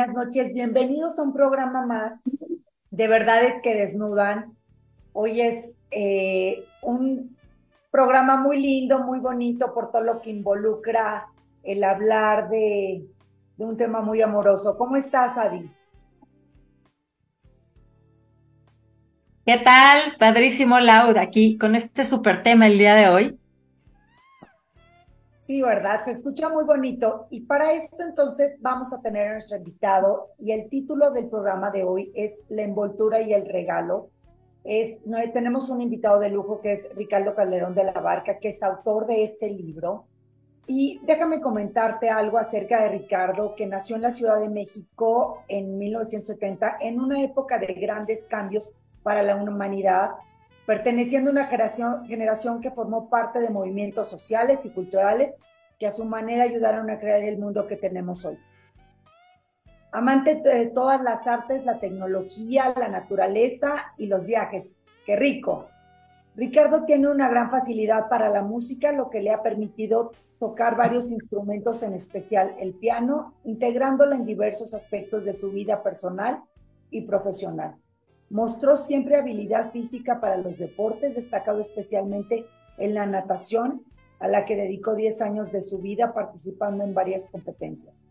Buenas noches. Bienvenidos a un programa más de Verdades que Desnudan. Hoy es eh, un programa muy lindo, muy bonito por todo lo que involucra el hablar de, de un tema muy amoroso. ¿Cómo estás, Adi? ¿Qué tal? Padrísimo, Laura, aquí con este súper tema el día de hoy. Sí, ¿verdad? Se escucha muy bonito. Y para esto entonces vamos a tener a nuestro invitado y el título del programa de hoy es La envoltura y el regalo. Es, no, tenemos un invitado de lujo que es Ricardo Calderón de la Barca, que es autor de este libro. Y déjame comentarte algo acerca de Ricardo, que nació en la Ciudad de México en 1970, en una época de grandes cambios para la humanidad, perteneciendo a una generación, que formó parte de movimientos sociales y culturales que a su manera ayudaron a crear el mundo que tenemos hoy. Amante de todas las artes, la tecnología, la naturaleza y los viajes. ¡Qué rico! Ricardo tiene una gran facilidad para la música, lo que le ha permitido tocar varios instrumentos, en especial el piano, integrándola en diversos aspectos de su vida personal y profesional. Mostró siempre habilidad física para los deportes, destacado especialmente en la natación, a la que dedicó 10 años de su vida participando en varias competencias.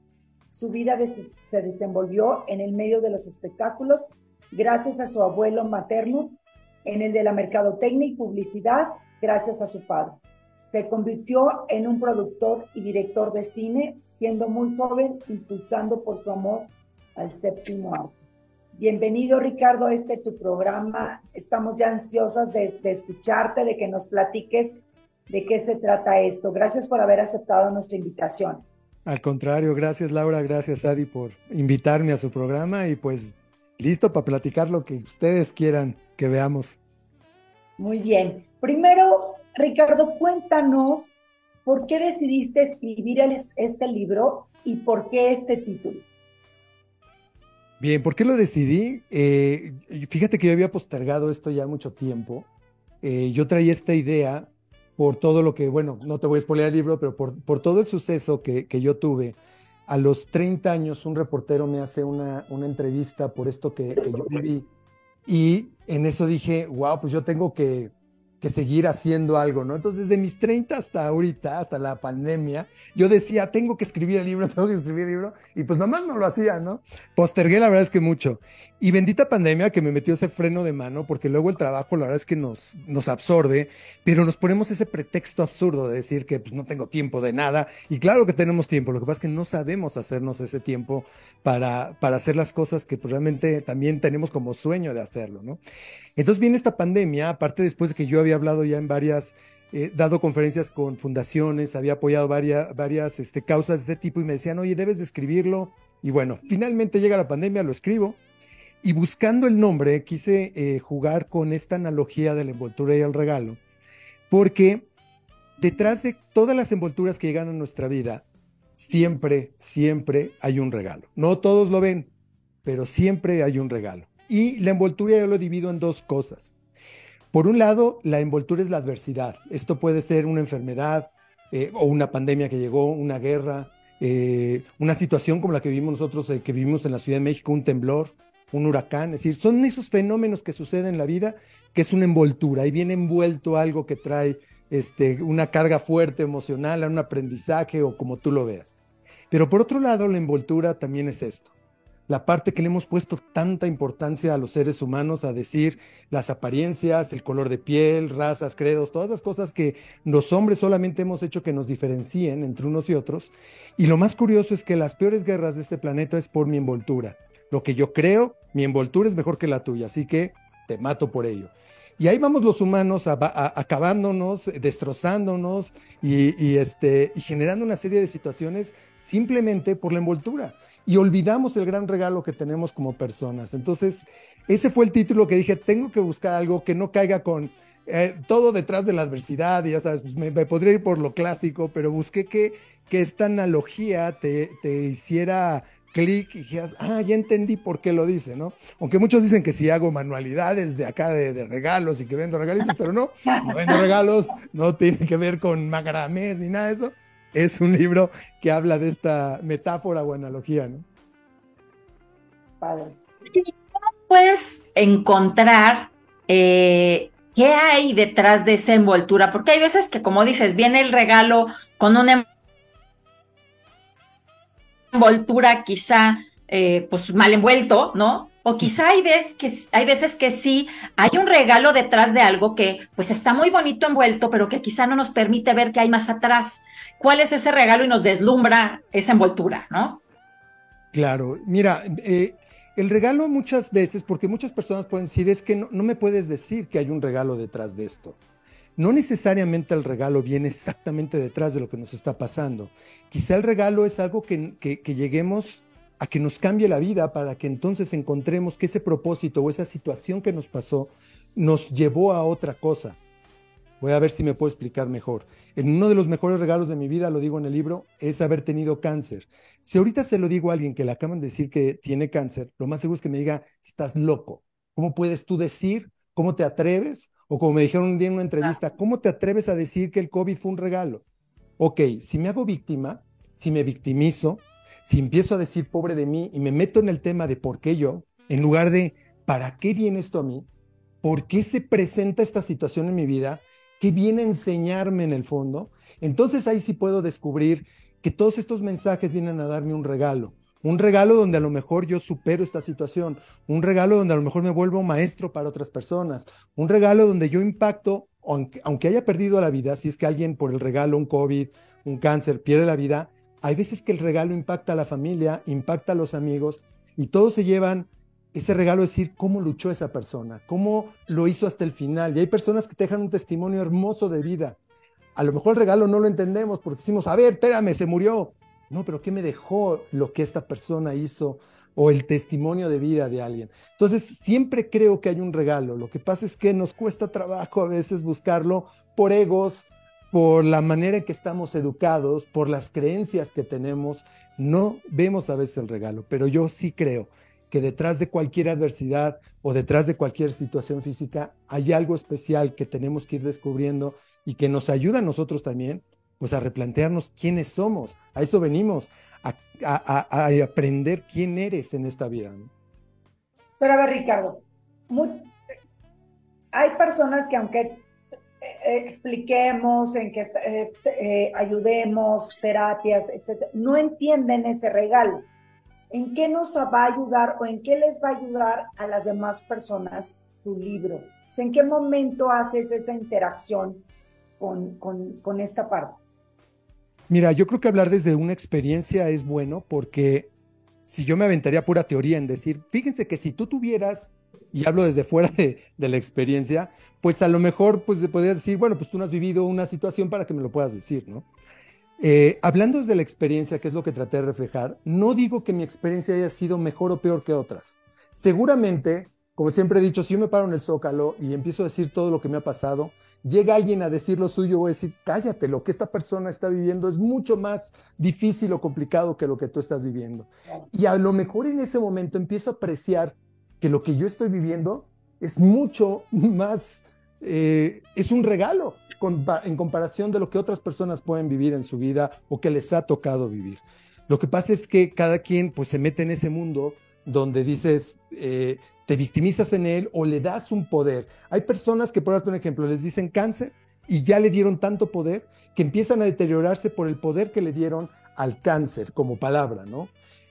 Su vida se desenvolvió en el medio de los espectáculos gracias a su abuelo materno, en el de la mercadotecnia y publicidad gracias a su padre. Se convirtió en un productor y director de cine, siendo muy joven, impulsando por su amor al séptimo arte. Bienvenido, Ricardo, a este tu programa. Estamos ya ansiosas de, de, escucharte, de que nos platiques de qué se trata esto. Gracias por haber aceptado nuestra invitación. Al contrario, gracias Laura, gracias Adi por invitarme a su programa y pues listo para platicar lo que ustedes quieran que veamos. Muy bien. Primero, Ricardo, cuéntanos por qué decidiste escribir este libro y por qué este título. Bien, ¿por qué lo decidí? Eh, fíjate que yo había postergado esto ya mucho tiempo. Eh, yo traía esta idea por todo lo que, bueno, no te voy a spoiler el libro, pero por, por todo el suceso que, que, yo tuve. A los 30 años, un reportero me hace una, una entrevista por esto que, que yo viví. Y en eso dije, wow, pues yo tengo que, que seguir haciendo algo, ¿no? Entonces, desde mis 30 hasta ahorita, hasta la pandemia, yo decía, tengo que escribir el libro, tengo que escribir el libro, y pues nomás no lo hacía, ¿no? Postergué la verdad es que mucho. Y bendita pandemia que me metió ese freno de mano, porque luego el trabajo la verdad es que nos, nos absorbe, pero nos ponemos ese pretexto absurdo de decir que pues, no tengo tiempo de nada, y claro que tenemos tiempo, lo que pasa es que no sabemos hacernos ese tiempo para, para hacer las cosas que pues, realmente también tenemos como sueño de hacerlo, ¿no? Entonces viene esta pandemia, aparte después de que yo había hablado ya en varias, eh, dado conferencias con fundaciones, había apoyado varias, varias este, causas de este tipo y me decían, oye, debes de escribirlo. Y bueno, finalmente llega la pandemia, lo escribo. Y buscando el nombre, quise eh, jugar con esta analogía de la envoltura y el regalo, porque detrás de todas las envolturas que llegan a nuestra vida, siempre, siempre hay un regalo. No todos lo ven, pero siempre hay un regalo. Y la envoltura yo lo divido en dos cosas. Por un lado, la envoltura es la adversidad. Esto puede ser una enfermedad eh, o una pandemia que llegó, una guerra, eh, una situación como la que vivimos nosotros, eh, que vivimos en la Ciudad de México, un temblor, un huracán. Es decir, son esos fenómenos que suceden en la vida que es una envoltura. y viene envuelto algo que trae este, una carga fuerte emocional, un aprendizaje o como tú lo veas. Pero por otro lado, la envoltura también es esto la parte que le hemos puesto tanta importancia a los seres humanos, a decir las apariencias, el color de piel, razas, credos, todas las cosas que los hombres solamente hemos hecho que nos diferencien entre unos y otros. Y lo más curioso es que las peores guerras de este planeta es por mi envoltura. Lo que yo creo, mi envoltura es mejor que la tuya, así que te mato por ello. Y ahí vamos los humanos acabándonos, destrozándonos y, este, y generando una serie de situaciones simplemente por la envoltura y olvidamos el gran regalo que tenemos como personas. Entonces, ese fue el título que dije, tengo que buscar algo que no caiga con eh, todo detrás de la adversidad, y ya sabes, pues, me, podría ir por lo clásico, pero busqué que, que esta analogía te, te hiciera clic y dijeras, ah, ya entendí por qué lo dice, ¿no? Aunque muchos dicen que si hago manualidades de acá de, de, regalos y que vendo regalitos, pero no, no vendo regalos, no tiene que ver con macramés ni nada de eso es un libro que habla de esta metáfora o analogía, ¿no? Padre. ¿Cómo puedes encontrar eh, qué hay detrás de esa envoltura? Porque hay veces que, como dices, viene el regalo con una envoltura quizá eh, pues mal envuelto, ¿no? O quizá hay veces, que, hay veces que sí, hay un regalo detrás de algo que pues está muy bonito envuelto, pero que quizá no nos permite ver qué hay más atrás. ¿Cuál es ese regalo y nos deslumbra esa envoltura, ¿no? Claro, mira, eh, el regalo muchas veces, porque muchas personas pueden decir, es que no, me puedes decir que hay un regalo detrás de esto. No necesariamente el regalo viene exactamente detrás de lo que nos está pasando. Quizá el regalo es algo que, que lleguemos a que nos cambie la vida para que entonces encontremos que ese propósito o esa situación que nos pasó nos llevó a otra cosa. Voy a ver si me puedo explicar mejor. En uno de los mejores regalos de mi vida, lo digo en el libro, es haber tenido cáncer. Si ahorita se lo digo a alguien que le acaban de decir que tiene cáncer, lo más seguro es que me diga, estás loco. ¿Cómo puedes tú decir? ¿Cómo te atreves? O como me dijeron un día en una entrevista, ¿cómo te atreves a decir que el COVID fue un regalo? Ok, si me hago víctima, si me victimizo, si empiezo a decir pobre de mí y me meto en el tema de por qué yo, en lugar de ¿para qué viene esto a mí? ¿Por qué se presenta esta situación en mi vida? ¿Qué viene a enseñarme en el fondo? Entonces ahí sí puedo descubrir que todos estos mensajes vienen a darme un regalo. Un regalo donde a lo mejor yo supero esta situación, un regalo donde a lo mejor me vuelvo maestro para otras personas, un regalo donde yo impacto, aunque, aunque haya perdido la vida, si es que alguien por el regalo, un COVID, un cáncer, pierde la vida, hay veces que el regalo impacta a la familia, impacta a los amigos y todos se llevan ese regalo, decir cómo luchó esa persona, cómo lo hizo hasta el final. Y hay personas que te dejan un testimonio hermoso de vida. A lo mejor el regalo no lo entendemos porque decimos, a ver, espérame, se murió. No, pero ¿qué me dejó lo que esta persona hizo o el testimonio de vida de alguien? Entonces, siempre creo que hay un regalo. Lo que pasa es que nos cuesta trabajo a veces buscarlo por egos, por la manera en que estamos educados, por las creencias que tenemos, no vemos a veces el regalo, pero yo sí creo que detrás de cualquier adversidad o detrás de cualquier situación física hay algo especial que tenemos que ir descubriendo y que nos ayuda a nosotros también, pues a replantearnos quiénes somos. A eso venimos, a, aprender quién eres en esta vida. Pero a ver, Ricardo, hay personas que aunque expliquemos, en que eh, eh, ayudemos, terapias, etcétera, no entienden ese regalo. ¿En qué nos va a ayudar o en qué les va a ayudar a las demás personas tu libro? ¿En qué momento haces esa interacción con, con esta parte? Mira, yo creo que hablar desde una experiencia es bueno porque si yo me aventaría pura teoría en decir, fíjense que si tú tuvieras y hablo desde fuera de, la experiencia, pues a lo mejor pues podrías decir, bueno, pues tú no has vivido una situación para que me lo puedas decir, ¿no? Eh, hablando desde la experiencia, que es lo que traté de reflejar, no digo que mi experiencia haya sido mejor o peor que otras. Seguramente, como siempre he dicho, si yo me paro en el zócalo y empiezo a decir todo lo que me ha pasado, llega alguien a decir lo suyo, voy a decir, cállate, lo que esta persona está viviendo es mucho más difícil o complicado que lo que tú estás viviendo. Y a lo mejor en ese momento empiezo a apreciar que lo que yo estoy viviendo es mucho más, eh, es un regalo en comparación de lo que otras personas pueden vivir en su vida o que les ha tocado vivir. Lo que pasa es que cada quien pues se mete en ese mundo donde dices, eh, te victimizas en él o le das un poder. Hay personas que, por darte un ejemplo, les dicen cáncer y ya le dieron tanto poder que empiezan a deteriorarse por el poder que le dieron al cáncer como palabra, ¿no?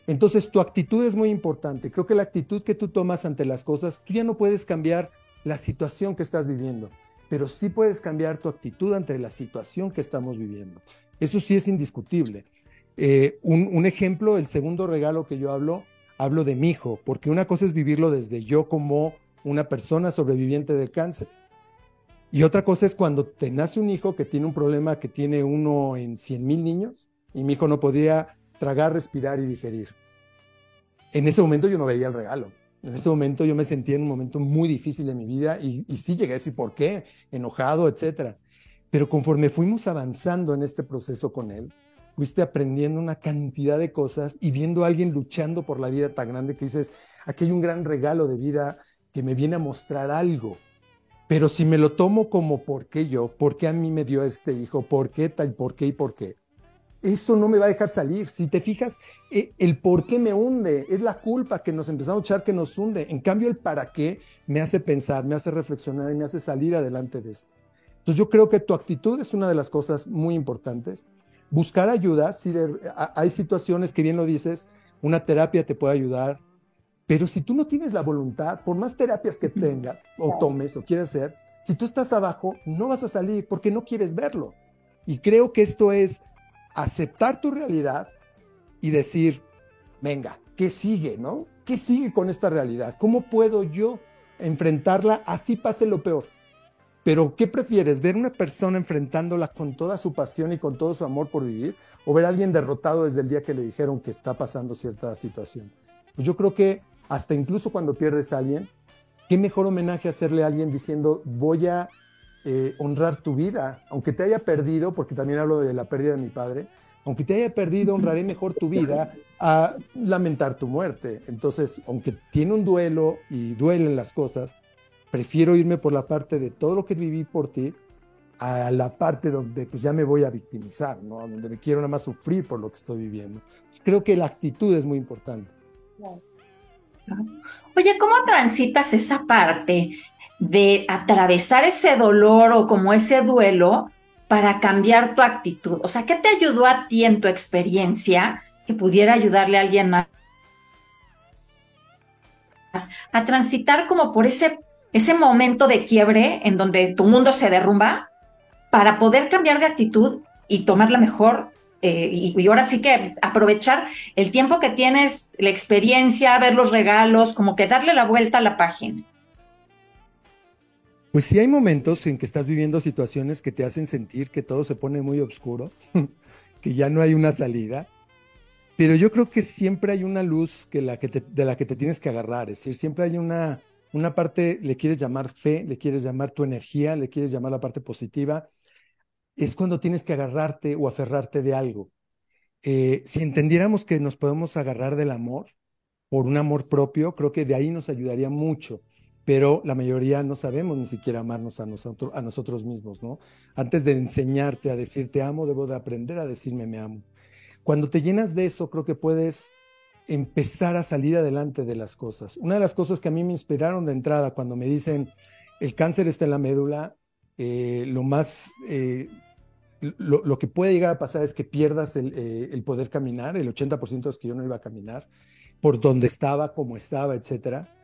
Entonces, tu actitud es muy importante. Creo que la actitud que tú tomas ante las cosas, tú ya no puedes cambiar la situación que estás viviendo, pero sí puedes cambiar tu actitud ante la situación que estamos viviendo. Eso sí es indiscutible. Eh, un, ejemplo, el segundo regalo que yo hablo, hablo de mi hijo, porque una cosa es vivirlo desde yo como una persona sobreviviente del cáncer. Y otra cosa es cuando te nace un hijo que tiene un problema que tiene uno en 100 mil niños y mi hijo no podía tragar, respirar y digerir. En ese momento yo no veía el regalo. En ese momento yo me sentía en un momento muy difícil de mi vida y, sí llegué a decir por qué, enojado, etcétera. Pero conforme fuimos avanzando en este proceso con él, fuiste aprendiendo una cantidad de cosas y viendo a alguien luchando por la vida tan grande que dices, aquí hay un gran regalo de vida que me viene a mostrar algo. Pero si me lo tomo como por qué yo, por qué a mí me dio este hijo, por qué tal, por qué y por qué, eso no me va a dejar salir. Si te fijas, eh, el por qué me hunde, es la culpa que nos empezamos a echar que nos hunde. En cambio, el para qué me hace pensar, me hace reflexionar y me hace salir adelante de esto. Entonces yo creo que tu actitud es una de las cosas muy importantes. Buscar ayuda, si hay situaciones que bien lo dices, una terapia te puede ayudar, pero si tú no tienes la voluntad, por más terapias que tengas o tomes o quieres hacer, si tú estás abajo, no vas a salir porque no quieres verlo. Y creo que esto es aceptar tu realidad y decir, venga, ¿qué sigue, no? ¿Qué sigue con esta realidad? ¿Cómo puedo yo enfrentarla así pase lo peor? Pero, ¿qué prefieres? ¿Ver una persona enfrentándola con toda su pasión y con todo su amor por vivir? ¿O ver a alguien derrotado desde el día que le dijeron que está pasando cierta situación? Pues yo creo que hasta incluso cuando pierdes a alguien, qué mejor homenaje hacerle a alguien diciendo, voy a eh, honrar tu vida, aunque te haya perdido, porque también hablo de la pérdida de mi padre, aunque te haya perdido, honraré mejor tu vida a lamentar tu muerte. Entonces, aunque tiene un duelo y duelen las cosas, prefiero irme por la parte de todo lo que viví por ti a la parte donde pues ya me voy a victimizar, ¿no? Donde me quiero nada más sufrir por lo que estoy viviendo. Creo que la actitud es muy importante. Oye, ¿cómo transitas esa parte de atravesar ese dolor o como ese duelo para cambiar tu actitud? O sea, ¿qué te ayudó a ti en tu experiencia que pudiera ayudarle a alguien más a transitar como por ese, ese momento de quiebre en donde tu mundo se derrumba para poder cambiar de actitud y tomar la mejor eh, y, ahora sí que aprovechar el tiempo que tienes, la experiencia, ver los regalos, como que darle la vuelta a la página. Pues sí hay momentos en que estás viviendo situaciones que te hacen sentir que todo se pone muy oscuro, que ya no hay una salida, pero yo creo que siempre hay una luz de la que te tienes que agarrar, es decir, siempre hay una, una parte, le quieres llamar fe, le quieres llamar tu energía, le quieres llamar la parte positiva, es cuando tienes que agarrarte o aferrarte de algo. Eh, si entendiéramos que nos podemos agarrar del amor, por un amor propio, creo que de ahí nos ayudaría mucho pero la mayoría no sabemos ni siquiera amarnos a nosotros, mismos, ¿no? Antes de enseñarte a decir te amo, debo de aprender a decirme me amo. Cuando te llenas de eso, creo que puedes empezar a salir adelante de las cosas. Una de las cosas que a mí me inspiraron de entrada cuando me dicen el cáncer está en la médula, eh, lo más, eh, lo, que puede llegar a pasar es que pierdas el, eh, el poder caminar, el 80% es que yo no iba a caminar, por donde estaba, como estaba, etcétera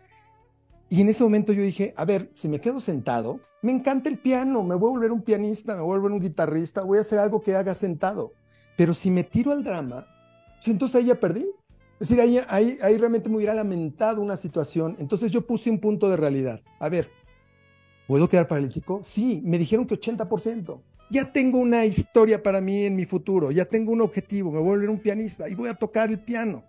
y en ese momento yo dije, a ver, si me quedo sentado, me encanta el piano, me voy a volver un pianista, me voy a volver un guitarrista, voy a hacer algo que haga sentado. Pero si me tiro al drama, pues entonces ahí ya perdí. Es decir, ahí, ahí, ahí realmente me hubiera lamentado una situación. Entonces yo puse un punto de realidad. A ver, ¿puedo quedar paralítico? Sí, me dijeron que 80%. Ya tengo una historia para mí en mi futuro, ya tengo un objetivo, me voy a volver un pianista y voy a tocar el piano.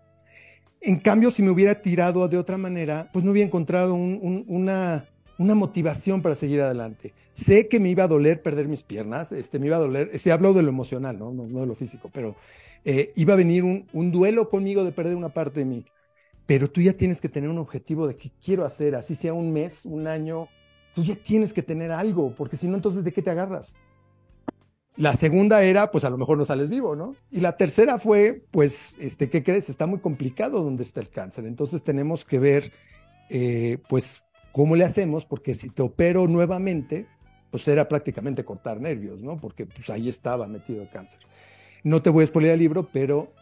En cambio, si me hubiera tirado de otra manera, pues no hubiera encontrado una, motivación para seguir adelante. Sé que me iba a doler perder mis piernas, este, me iba a doler, se habló de lo emocional, no, no, de lo físico, pero eh, iba a venir un, un, duelo conmigo de perder una parte de mí. Pero tú ya tienes que tener un objetivo de qué quiero hacer, así sea un mes, un año, tú ya tienes que tener algo, porque si no, entonces, ¿de qué te agarras? La segunda era, pues a lo mejor no sales vivo, ¿no? Y la tercera fue, pues, este, ¿qué crees? Está muy complicado donde está el cáncer. Entonces tenemos que ver, eh, pues, cómo le hacemos, porque si te opero nuevamente, pues era prácticamente cortar nervios, ¿no? Porque pues ahí estaba metido el cáncer. No te voy a exponer el libro, pero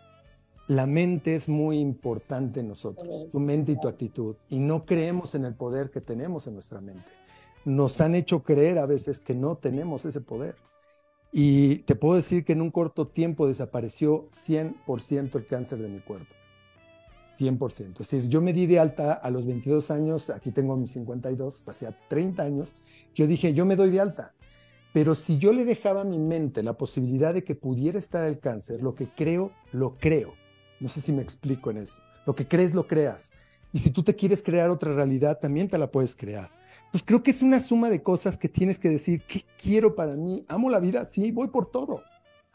la mente es muy importante en nosotros, tu mente y tu actitud. Y no creemos en el poder que tenemos en nuestra mente. Nos han hecho creer a veces que no tenemos ese poder. Y te puedo decir que en un corto tiempo desapareció 100% el cáncer de mi cuerpo. 100%. Es decir, yo me di de alta a los 22 años, aquí tengo mis 52, hacía 30 años, yo dije, yo me doy de alta. Pero si yo le dejaba a mi mente la posibilidad de que pudiera estar el cáncer, lo que creo, lo creo. No sé si me explico en eso. Lo que crees, lo creas. Y si tú te quieres crear otra realidad, también te la puedes crear pues creo que es una suma de cosas que tienes que decir, ¿qué quiero para mí? ¿Amo la vida? Sí, voy por todo,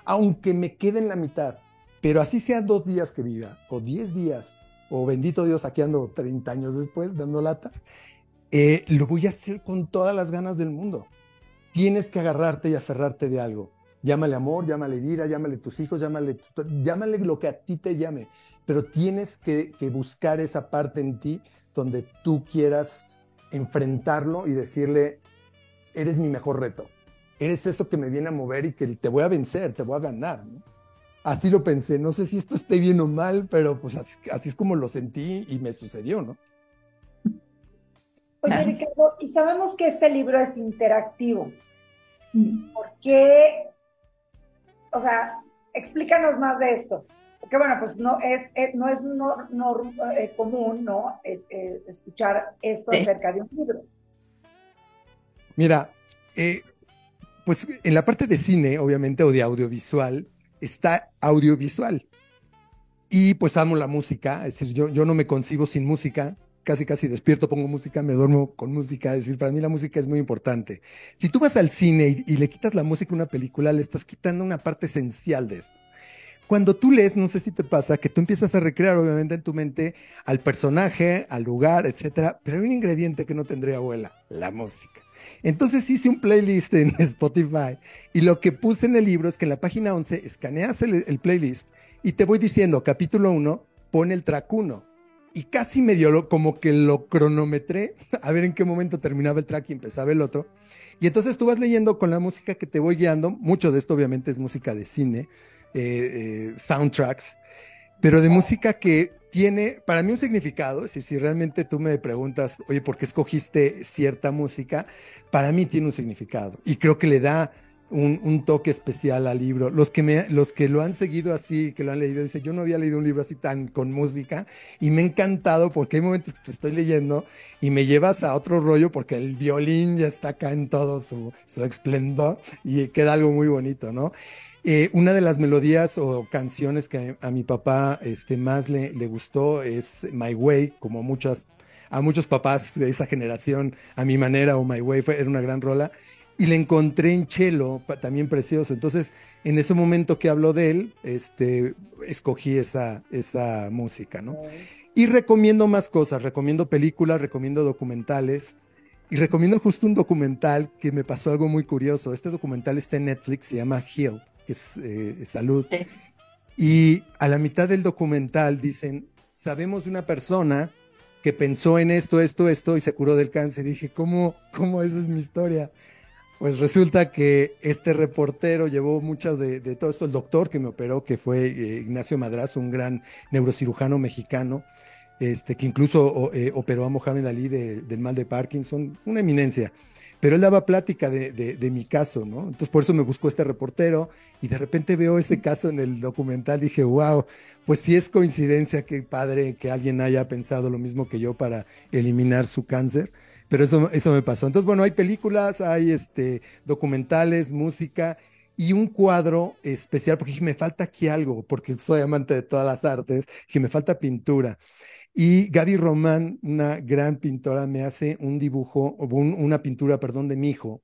aunque me quede en la mitad. Pero así sean dos días que viva, o diez días, o bendito Dios, aquí ando 30 años después dando lata, eh, lo voy a hacer con todas las ganas del mundo. Tienes que agarrarte y aferrarte de algo. Llámale amor, llámale vida, llámale tus hijos, llámale, llámale lo que a ti te llame, pero tienes que, que buscar esa parte en ti donde tú quieras enfrentarlo y decirle, eres mi mejor reto, eres eso que me viene a mover y que te voy a vencer, te voy a ganar. Así lo pensé, no sé si esto esté bien o mal, pero pues así, así es como lo sentí y me sucedió, ¿no? Oye, Ricardo, y sabemos que este libro es interactivo. ¿Por qué? O sea, explícanos más de esto. Porque bueno, pues no es, no es no, eh, común, ¿no? Es, eh, escuchar esto acerca de un libro. Mira, eh, pues en la parte de cine, obviamente, o de audiovisual, está audiovisual. Y pues amo la música, es decir, yo, yo no me concibo sin música, casi casi despierto, pongo música, me duermo con música, es decir, para mí la música es muy importante. Si tú vas al cine y, le quitas la música a una película, le estás quitando una parte esencial de esto. Cuando tú lees, no sé si te pasa, que tú empiezas a recrear obviamente en tu mente al personaje, al lugar, etcétera, pero hay un ingrediente que no tendría abuela, la música. Entonces hice un playlist en Spotify y lo que puse en el libro es que en la página 11 escaneas el, el playlist y te voy diciendo, capítulo 1, pone el track 1 y casi medio como que lo cronometré a ver en qué momento terminaba el track y empezaba el otro. Y entonces tú vas leyendo con la música que te voy guiando. Mucho de esto obviamente es música de cine, eh, eh, soundtracks, pero de música que tiene para mí un significado. Es decir, si realmente tú me preguntas, oye, ¿por qué escogiste cierta música? Para mí tiene un significado y creo que le da un, toque especial al libro. Los que, me, los que lo han seguido así, que lo han leído, dicen, yo no había leído un libro así tan con música y me ha encantado porque hay momentos que te estoy leyendo y me llevas a otro rollo porque el violín ya está acá en todo su, su esplendor y queda algo muy bonito, ¿no? Eh, una de las melodías o canciones que a, mi papá este, más le, le, gustó es My Way, como muchas, a muchos papás de esa generación, a mi manera o My Way fue, era una gran rola y le encontré en Chelo, también precioso. Entonces, en ese momento que habló de él, este, escogí esa, esa música, ¿no? Y recomiendo más cosas, recomiendo películas, recomiendo documentales, y recomiendo justo un documental que me pasó algo muy curioso. Este documental está en Netflix, se llama Heal, que es eh, salud. Y a la mitad del documental dicen, sabemos de una persona que pensó en esto, esto, esto y se curó del cáncer. Y dije, ¿cómo, cómo esa es mi historia? Pues resulta que este reportero llevó muchas de, todo esto, el doctor que me operó, que fue eh, Ignacio Madrazo, un gran neurocirujano mexicano, este, que incluso eh, operó a Mohamed Ali del mal de Parkinson, una eminencia. Pero él daba plática de, de, mi caso, ¿no? Entonces por eso me buscó este reportero y de repente veo ese caso en el documental, dije, wow, pues sí es coincidencia, qué padre que alguien haya pensado lo mismo que yo para eliminar su cáncer pero eso, eso me pasó. Entonces, bueno, hay películas, hay este, documentales, música y un cuadro especial, porque dije, me falta aquí algo, porque soy amante de todas las artes, que me falta pintura. Y Gaby Román, una gran pintora, me hace un dibujo, una pintura, perdón, de mi hijo,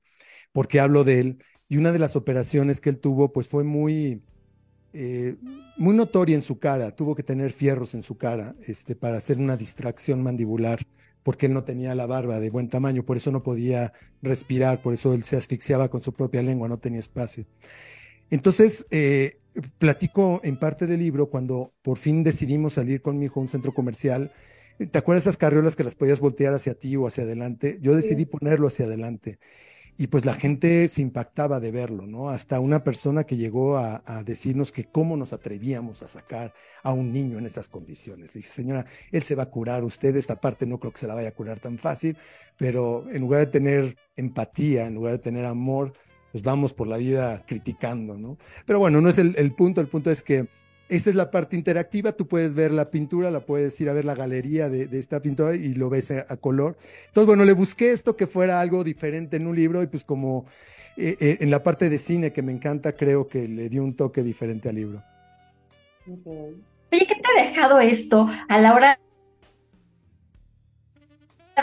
porque hablo de él. Y una de las operaciones que él tuvo, pues fue muy, eh, muy notoria en su cara. Tuvo que tener fierros en su cara este, para hacer una distracción mandibular porque él no tenía la barba de buen tamaño, por eso no podía respirar, por eso él se asfixiaba con su propia lengua, no tenía espacio. Entonces, eh, platico en parte del libro cuando por fin decidimos salir con mi hijo a un centro comercial. ¿Te acuerdas esas carriolas que las podías voltear hacia ti o hacia adelante? Yo decidí ponerlo hacia adelante y pues la gente se impactaba de verlo, ¿no? Hasta una persona que llegó a, decirnos que cómo nos atrevíamos a sacar a un niño en esas condiciones. Le dije, señora, él se va a curar, usted esta parte no creo que se la vaya a curar tan fácil, pero en lugar de tener empatía, en lugar de tener amor, pues vamos por la vida criticando, ¿no? Pero bueno, no es el, el punto, el punto es que esa es la parte interactiva, tú puedes ver la pintura, la puedes ir a ver la galería de, esta pintura y lo ves a, color. Entonces, bueno, le busqué esto que fuera algo diferente en un libro y pues como eh, eh, en la parte de cine que me encanta, creo que le dio un toque diferente al libro. Oye, ¿qué te ha dejado esto a la hora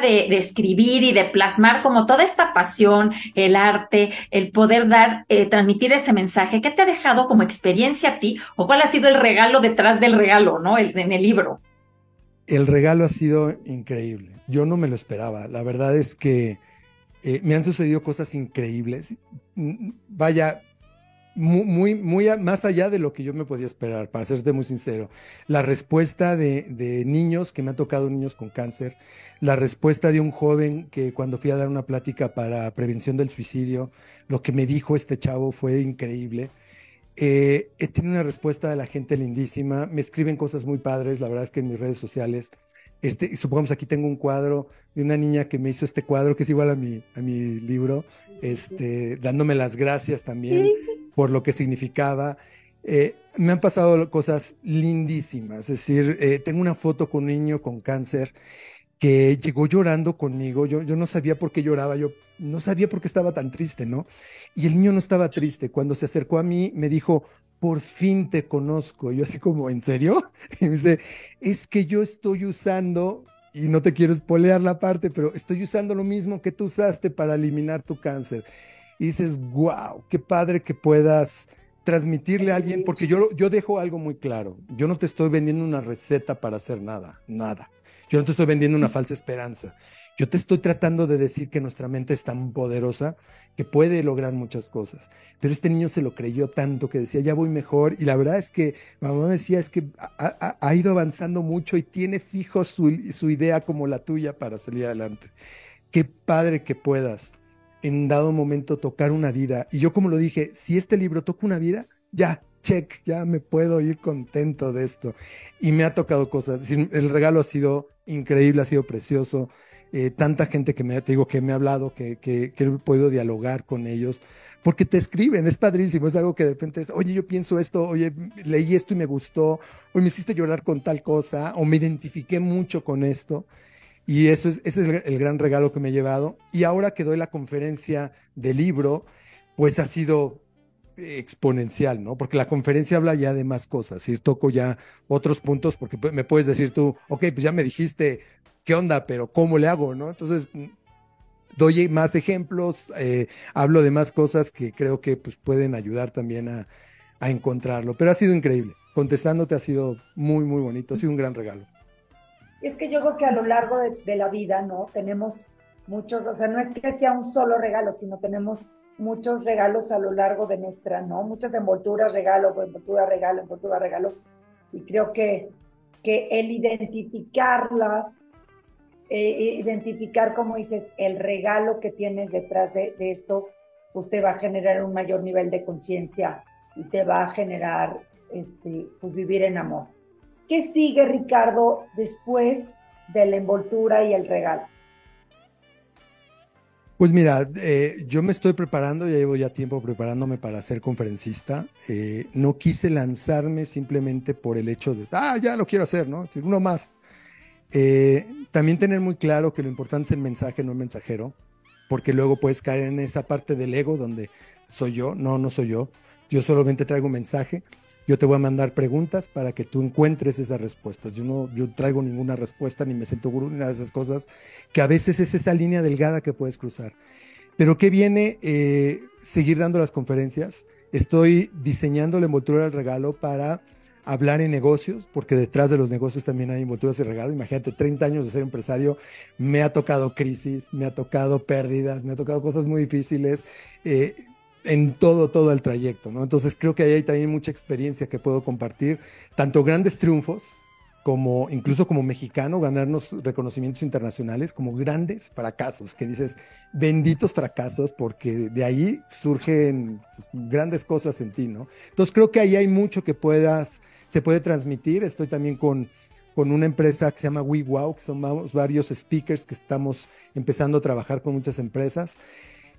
de, escribir y de plasmar como toda esta pasión, el arte, el poder dar, eh, transmitir ese mensaje, ¿qué te ha dejado como experiencia a ti? ¿O cuál ha sido el regalo detrás del regalo, ¿no? en el libro. El regalo ha sido increíble. Yo no me lo esperaba. La verdad es que eh, me han sucedido cosas increíbles. Vaya, muy, muy, más allá de lo que yo me podía esperar, para serte muy sincero. La respuesta de, de, niños, que me han tocado niños con cáncer, la respuesta de un joven que cuando fui a dar una plática para prevención del suicidio, lo que me dijo este chavo fue increíble. Eh, he tenido una respuesta de la gente lindísima, me escriben cosas muy padres, la verdad es que en mis redes sociales, este, supongamos aquí tengo un cuadro de una niña que me hizo este cuadro, que es igual a mi, a mi libro, este, dándome las gracias también por lo que significaba. Eh, me han pasado cosas lindísimas, es decir, eh, tengo una foto con un niño con cáncer que llegó llorando conmigo, yo, yo no sabía por qué lloraba, yo no sabía por qué estaba tan triste, ¿no? Y el niño no estaba triste, cuando se acercó a mí me dijo, por fin te conozco, yo así como, ¿en serio? Y me dice, es que yo estoy usando y no te quiero espolear la parte, pero estoy usando lo mismo que tú usaste para eliminar tu cáncer. Dices, wow, qué padre que puedas transmitirle a alguien, porque yo, yo dejo algo muy claro, yo no te estoy vendiendo una receta para hacer nada, nada. Yo no te estoy vendiendo una falsa esperanza. Yo te estoy tratando de decir que nuestra mente es tan poderosa que puede lograr muchas cosas. Pero este niño se lo creyó tanto que decía, ya voy mejor. Y la verdad es que mamá me decía, es que ha, ido avanzando mucho y tiene fijo su, su idea como la tuya para salir adelante. Qué padre que puedas en dado momento tocar una vida. Y yo como lo dije, si este libro toca una vida, ya, check, ya me puedo ir contento de esto. Y me ha tocado cosas. El regalo ha sido increíble, ha sido precioso. Eh, tanta gente que me, te digo, que me ha hablado, que, que, que, he podido dialogar con ellos, porque te escriben, es padrísimo, es algo que de repente es, oye, yo pienso esto, oye, leí esto y me gustó, o me hiciste llorar con tal cosa, o me identifiqué mucho con esto. Y eso es, ese es el, gran regalo que me he llevado. Y ahora que doy la conferencia del libro, pues ha sido exponencial, ¿no? Porque la conferencia habla ya de más cosas, y toco ya otros puntos, porque me puedes decir tú, ok, pues ya me dijiste qué onda, pero ¿cómo le hago, no? Entonces, mm, doy más ejemplos, eh, hablo de más cosas que creo que pues, pueden ayudar también a, a, encontrarlo. Pero ha sido increíble. Contestándote ha sido muy, muy bonito, ha sido un gran regalo. Es que yo creo que a lo largo de, la vida, ¿no? Tenemos muchos, o sea, no es que sea un solo regalo, sino tenemos muchos regalos a lo largo de nuestra, ¿no? Muchas envolturas, regalo, envoltura, regalo, envoltura, regalo. Y creo que, que el identificarlas eh, identificar, como dices, el regalo que tienes detrás de, esto, pues te va a generar un mayor nivel de conciencia y te va a generar este, pues vivir en amor. ¿Qué sigue, Ricardo, después de la envoltura y el regalo? Pues mira, eh, yo me estoy preparando, ya llevo ya tiempo preparándome para ser conferencista. Eh, no quise lanzarme simplemente por el hecho de, ah, ya lo quiero hacer, ¿no? decir, uno más. Eh, también tener muy claro que lo importante es el mensaje, no el mensajero, porque luego puedes caer en esa parte del ego donde soy yo, no, no soy yo, yo solamente traigo un mensaje, yo te voy a mandar preguntas para que tú encuentres esas respuestas. Yo no yo traigo ninguna respuesta, ni me siento gurú, ni nada de esas cosas, que a veces es esa línea delgada que puedes cruzar. Pero ¿qué viene? Eh, seguir dando las conferencias. Estoy diseñando la envoltura del regalo para hablar en negocios, porque detrás de los negocios también hay envolturas de regalo. Imagínate, 30 años de ser empresario, me ha tocado crisis, me ha tocado pérdidas, me ha tocado cosas muy difíciles eh, en todo, todo el trayecto, ¿no? Entonces creo que ahí hay también mucha experiencia que puedo compartir, tanto grandes triunfos, como incluso como mexicano, ganarnos reconocimientos internacionales como grandes fracasos, que dices, benditos fracasos, porque de ahí surgen grandes cosas en ti, ¿no? Entonces creo que ahí hay mucho que puedas, se puede transmitir. Estoy también con, con una empresa que se llama WeWow, que son varios speakers que estamos empezando a trabajar con muchas empresas.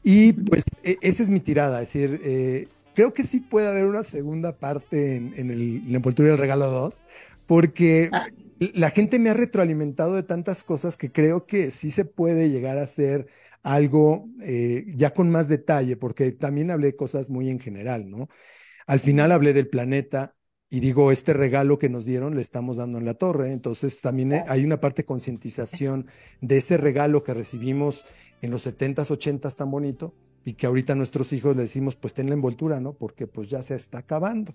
Y pues e, esa es mi tirada, es decir, eh, creo que sí puede haber una segunda parte en, en, el, en la envoltura del regalo 2, porque ah. la gente me ha retroalimentado de tantas cosas que creo que sí se puede llegar a hacer algo eh, ya con más detalle, porque también hablé de cosas muy en general, ¿no? Al final hablé del planeta y digo, este regalo que nos dieron le estamos dando en la torre, entonces también hay una parte de concientización de ese regalo que recibimos en los 70s, 80s tan bonito y que ahorita nuestros hijos le decimos, pues ten la envoltura, ¿no? Porque pues ya se está acabando.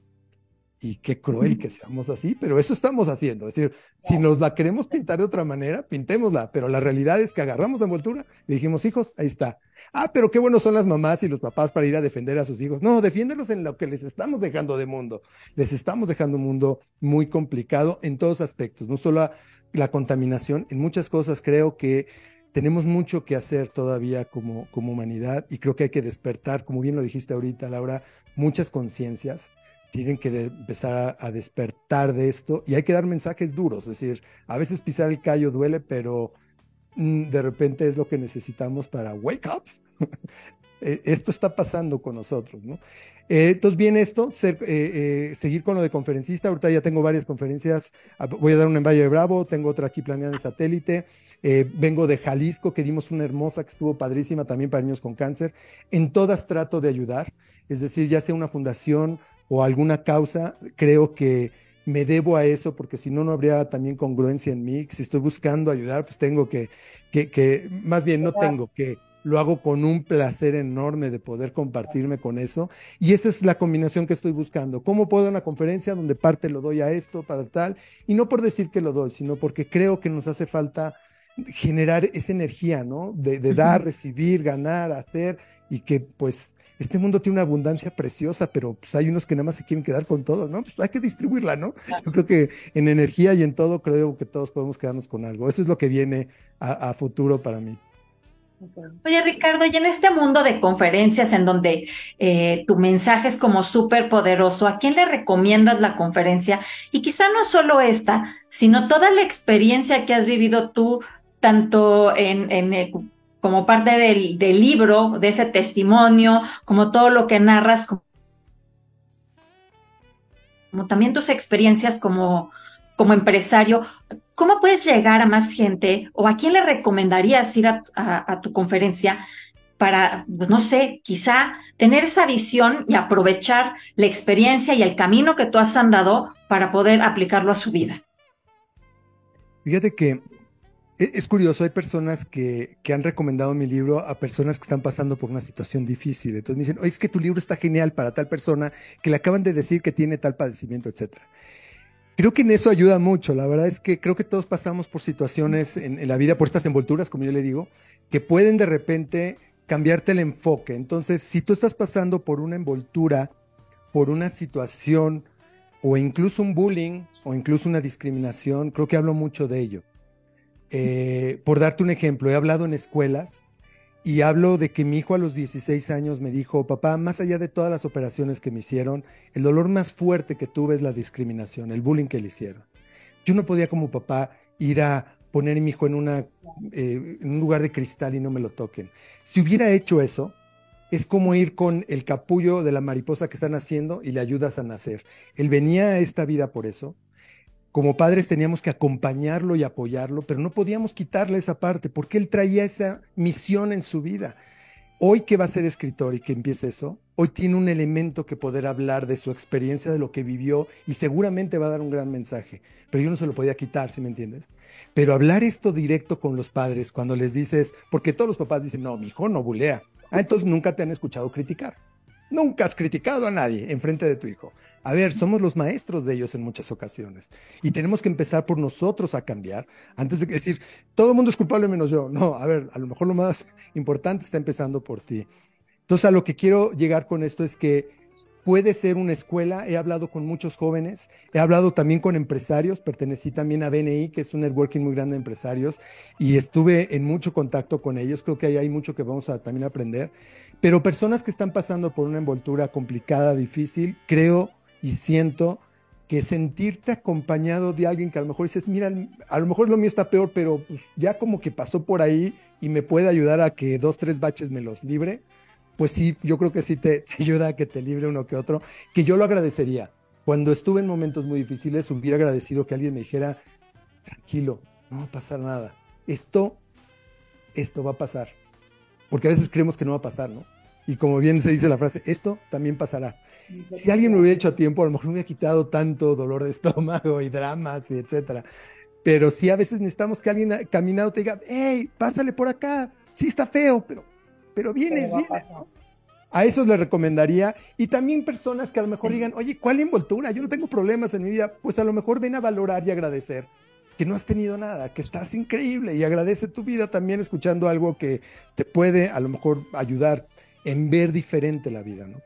y qué cruel que seamos así, pero eso estamos haciendo. Es decir, si nos la queremos pintar de otra manera, pintémosla, pero la realidad es que agarramos la envoltura y dijimos, hijos, ahí está. Ah, pero qué buenos son las mamás y los papás para ir a defender a sus hijos. No, defiéndelos en lo que les estamos dejando de mundo. Les estamos dejando un mundo muy complicado en todos aspectos, no solo la contaminación, en muchas cosas creo que tenemos mucho que hacer todavía como, como humanidad y creo que hay que despertar, como bien lo dijiste ahorita, Laura, muchas conciencias tienen que empezar a, despertar de esto y hay que dar mensajes duros, es decir, a veces pisar el callo duele, pero mm, de repente es lo que necesitamos para wake up. E, esto está pasando con nosotros, ¿no? Eh, entonces viene esto, eh, eh, seguir con lo de conferencista. Ahorita ya tengo varias conferencias. Ah, voy a dar una en Valle de Bravo, tengo otra aquí planeada en satélite. vengo de Jalisco, que dimos una hermosa que estuvo padrísima también para niños con cáncer. En todas trato de ayudar, es decir, ya sea una fundación o alguna causa, creo que me debo a eso porque si no, no habría también congruencia en mí. Si estoy buscando ayudar, pues tengo que, que, que más bien no tengo que lo hago con un placer enorme de poder compartirme con eso. Y esa es la combinación que estoy buscando. ¿Cómo puedo una conferencia donde parte lo doy a esto, para tal? Y no por decir que lo doy, sino porque creo que nos hace falta generar esa energía, ¿no? De, dar, recibir, ganar, hacer y que pues este mundo tiene una abundancia preciosa, pero pues hay unos que nada más se quieren quedar con todo, ¿no? Pues hay que distribuirla, ¿no? Yo creo que en energía y en todo creo que todos podemos quedarnos con algo. Eso es lo que viene a futuro para mí. Oye, Ricardo, y en este mundo de conferencias en donde eh, tu mensaje es como súper poderoso, ¿a quién le recomiendas la conferencia? Y quizá no solo esta, sino toda la experiencia que has vivido tú, tanto en, eh, como parte del, libro, de ese testimonio, como todo lo que narras, como también tus experiencias como, como empresario, ¿cómo puedes llegar a más gente o a quién le recomendarías ir a, tu conferencia para, pues no sé, quizá tener esa visión y aprovechar la experiencia y el camino que tú has andado para poder aplicarlo a su vida? Fíjate que e, es curioso, hay personas que, que, han recomendado mi libro a personas que están pasando por una situación difícil. Entonces me dicen, oye, es que tu libro está genial para tal persona que le acaban de decir que tiene tal padecimiento, etcétera. Creo que en eso ayuda mucho. La verdad es que creo que todos pasamos por situaciones en, la vida, por estas envolturas, como yo le digo, que pueden de repente cambiarte el enfoque. Entonces, si tú estás pasando por una envoltura, por una situación o incluso un bullying o incluso una discriminación, creo que hablo mucho de ello. Eh, por darte un ejemplo, he hablado en escuelas y hablo de que mi hijo a los 16 años me dijo, papá, más allá de todas las operaciones que me hicieron, el dolor más fuerte que tuve es la discriminación, el bullying que le hicieron. Yo no podía como papá ir a poner a mi hijo en, eh, en un lugar de cristal y no me lo toquen. Si hubiera hecho eso, es como ir con el capullo de la mariposa que están haciendo y le ayudas a nacer. Él venía a esta vida por eso, como padres teníamos que acompañarlo y apoyarlo, pero no podíamos quitarle esa parte porque él traía esa misión en su vida. Hoy que va a ser escritor y que empiece eso, hoy tiene un elemento que poder hablar de su experiencia, de lo que vivió y seguramente va a dar un gran mensaje, pero yo no se lo podía quitar, si me entiendes? Pero hablar esto directo con los padres cuando les dices, porque todos los papás dicen, no, mi hijo no bulea, ah, entonces nunca te han escuchado criticar. Nunca has criticado a nadie en frente de tu hijo. A ver, somos los maestros de ellos en muchas ocasiones y tenemos que empezar por nosotros a cambiar antes de decir, todo el mundo es culpable menos yo. No, a ver, a lo mejor lo más importante está empezando por ti. Entonces, a lo que quiero llegar con esto es que puede ser una escuela. He hablado con muchos jóvenes, he hablado también con empresarios, pertenecí también a BNI, que es un networking muy grande de empresarios, y estuve en mucho contacto con ellos. Creo que ahí hay mucho que vamos a también aprender. Pero personas que están pasando por una envoltura complicada, difícil, creo y siento que sentirte acompañado de alguien que a lo mejor dices, mira, a lo mejor lo mío está peor, pero pues, ya como que pasó por ahí y me puede ayudar a que dos, tres baches me los libre, pues sí, yo creo que sí te, ayuda a que te libre uno que otro, que yo lo agradecería. Cuando estuve en momentos muy difíciles, hubiera agradecido que alguien me dijera, tranquilo, no va a pasar nada. Esto, esto va a pasar. Porque a veces creemos que no va a pasar, ¿no? Y como bien se dice la frase, esto también pasará. Si alguien me hubiera hecho a tiempo, a lo mejor me hubiera quitado tanto dolor de estómago y dramas y etcétera. Pero sí a veces necesitamos que alguien caminado te diga, hey, pásale por acá. Sí está feo, pero, pero viene, viene. A esos les recomendaría. Y también personas que a lo mejor digan, oye, ¿cuál envoltura? Yo no tengo problemas en mi vida. Pues a lo mejor ven a valorar y agradecer que no has tenido nada, que estás increíble y agradece tu vida también escuchando algo que te puede a lo mejor ayudar en ver diferente la vida, ¿no?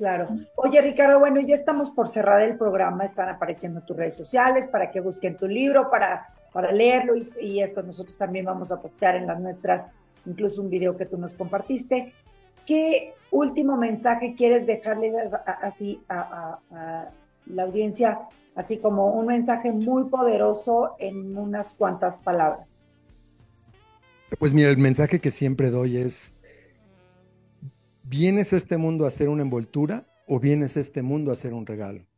Claro. Oye, Ricardo, bueno, ya estamos por cerrar el programa, están apareciendo tus redes sociales para que busquen tu libro, para, para leerlo y, esto nosotros también vamos a postear en las nuestras, incluso un video que tú nos compartiste. ¿Qué último mensaje quieres dejarle así a la audiencia así como un mensaje muy poderoso en unas cuantas palabras. Pues mira, el mensaje que siempre doy es, ¿vienes a este mundo a hacer una envoltura o vienes a este mundo a hacer un regalo?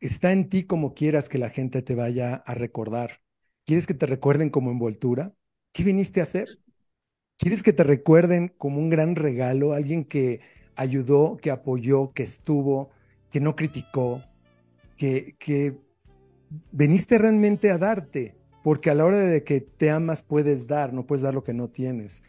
Está en ti como quieras que la gente te vaya a recordar. ¿Quieres que te recuerden como envoltura? ¿Qué viniste a hacer? ¿Quieres que te recuerden como un gran regalo? Alguien que ayudó, que apoyó, que estuvo, que no criticó, que, veniste realmente a darte, porque a la hora de que te amas puedes dar, no puedes dar lo que no tienes.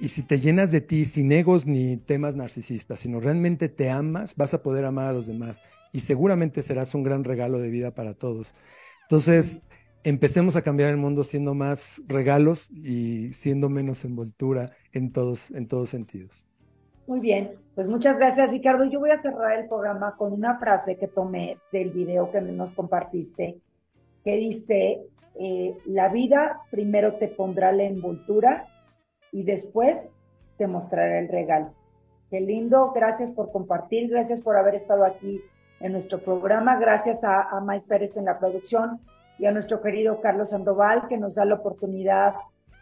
Y si te llenas de ti sin egos ni temas narcisistas, sino realmente te amas, vas a poder amar a los demás y seguramente serás un gran regalo de vida para todos. Entonces, empecemos a cambiar el mundo siendo más regalos y siendo menos envoltura en todos, en todos sentidos. Muy bien, pues muchas gracias Ricardo. Yo voy a cerrar el programa con una frase que tomé del video que nos compartiste, que dice, eh, la vida primero te pondrá la envoltura y después te mostrará el regalo. Qué lindo, gracias por compartir, gracias por haber estado aquí en nuestro programa, gracias a, a Mike Pérez en la producción y a nuestro querido Carlos Sandoval que nos da la oportunidad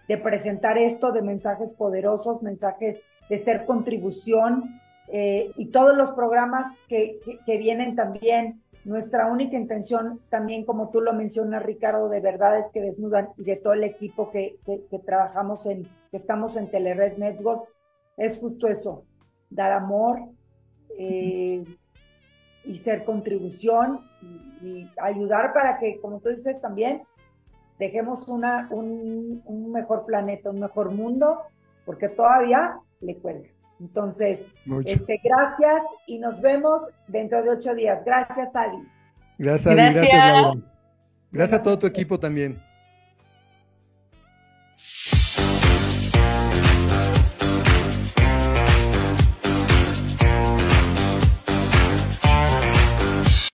de presentar esto de mensajes poderosos, mensajes de ser contribución eh, y todos los programas que, vienen también. Nuestra única intención también, como tú lo mencionas, Ricardo, de verdad es que desnudan y de todo el equipo que, trabajamos en, que estamos en Telered Networks, es justo eso, dar amor eh, y ser contribución y ayudar para que, como tú dices también, dejemos una, un, mejor planeta, un mejor mundo, porque todavía le cuelga. Entonces, este, gracias y nos vemos dentro de ocho días. Gracias, Ali. Gracias, gracias. gracias, Laura. Gracias a todo tu equipo también.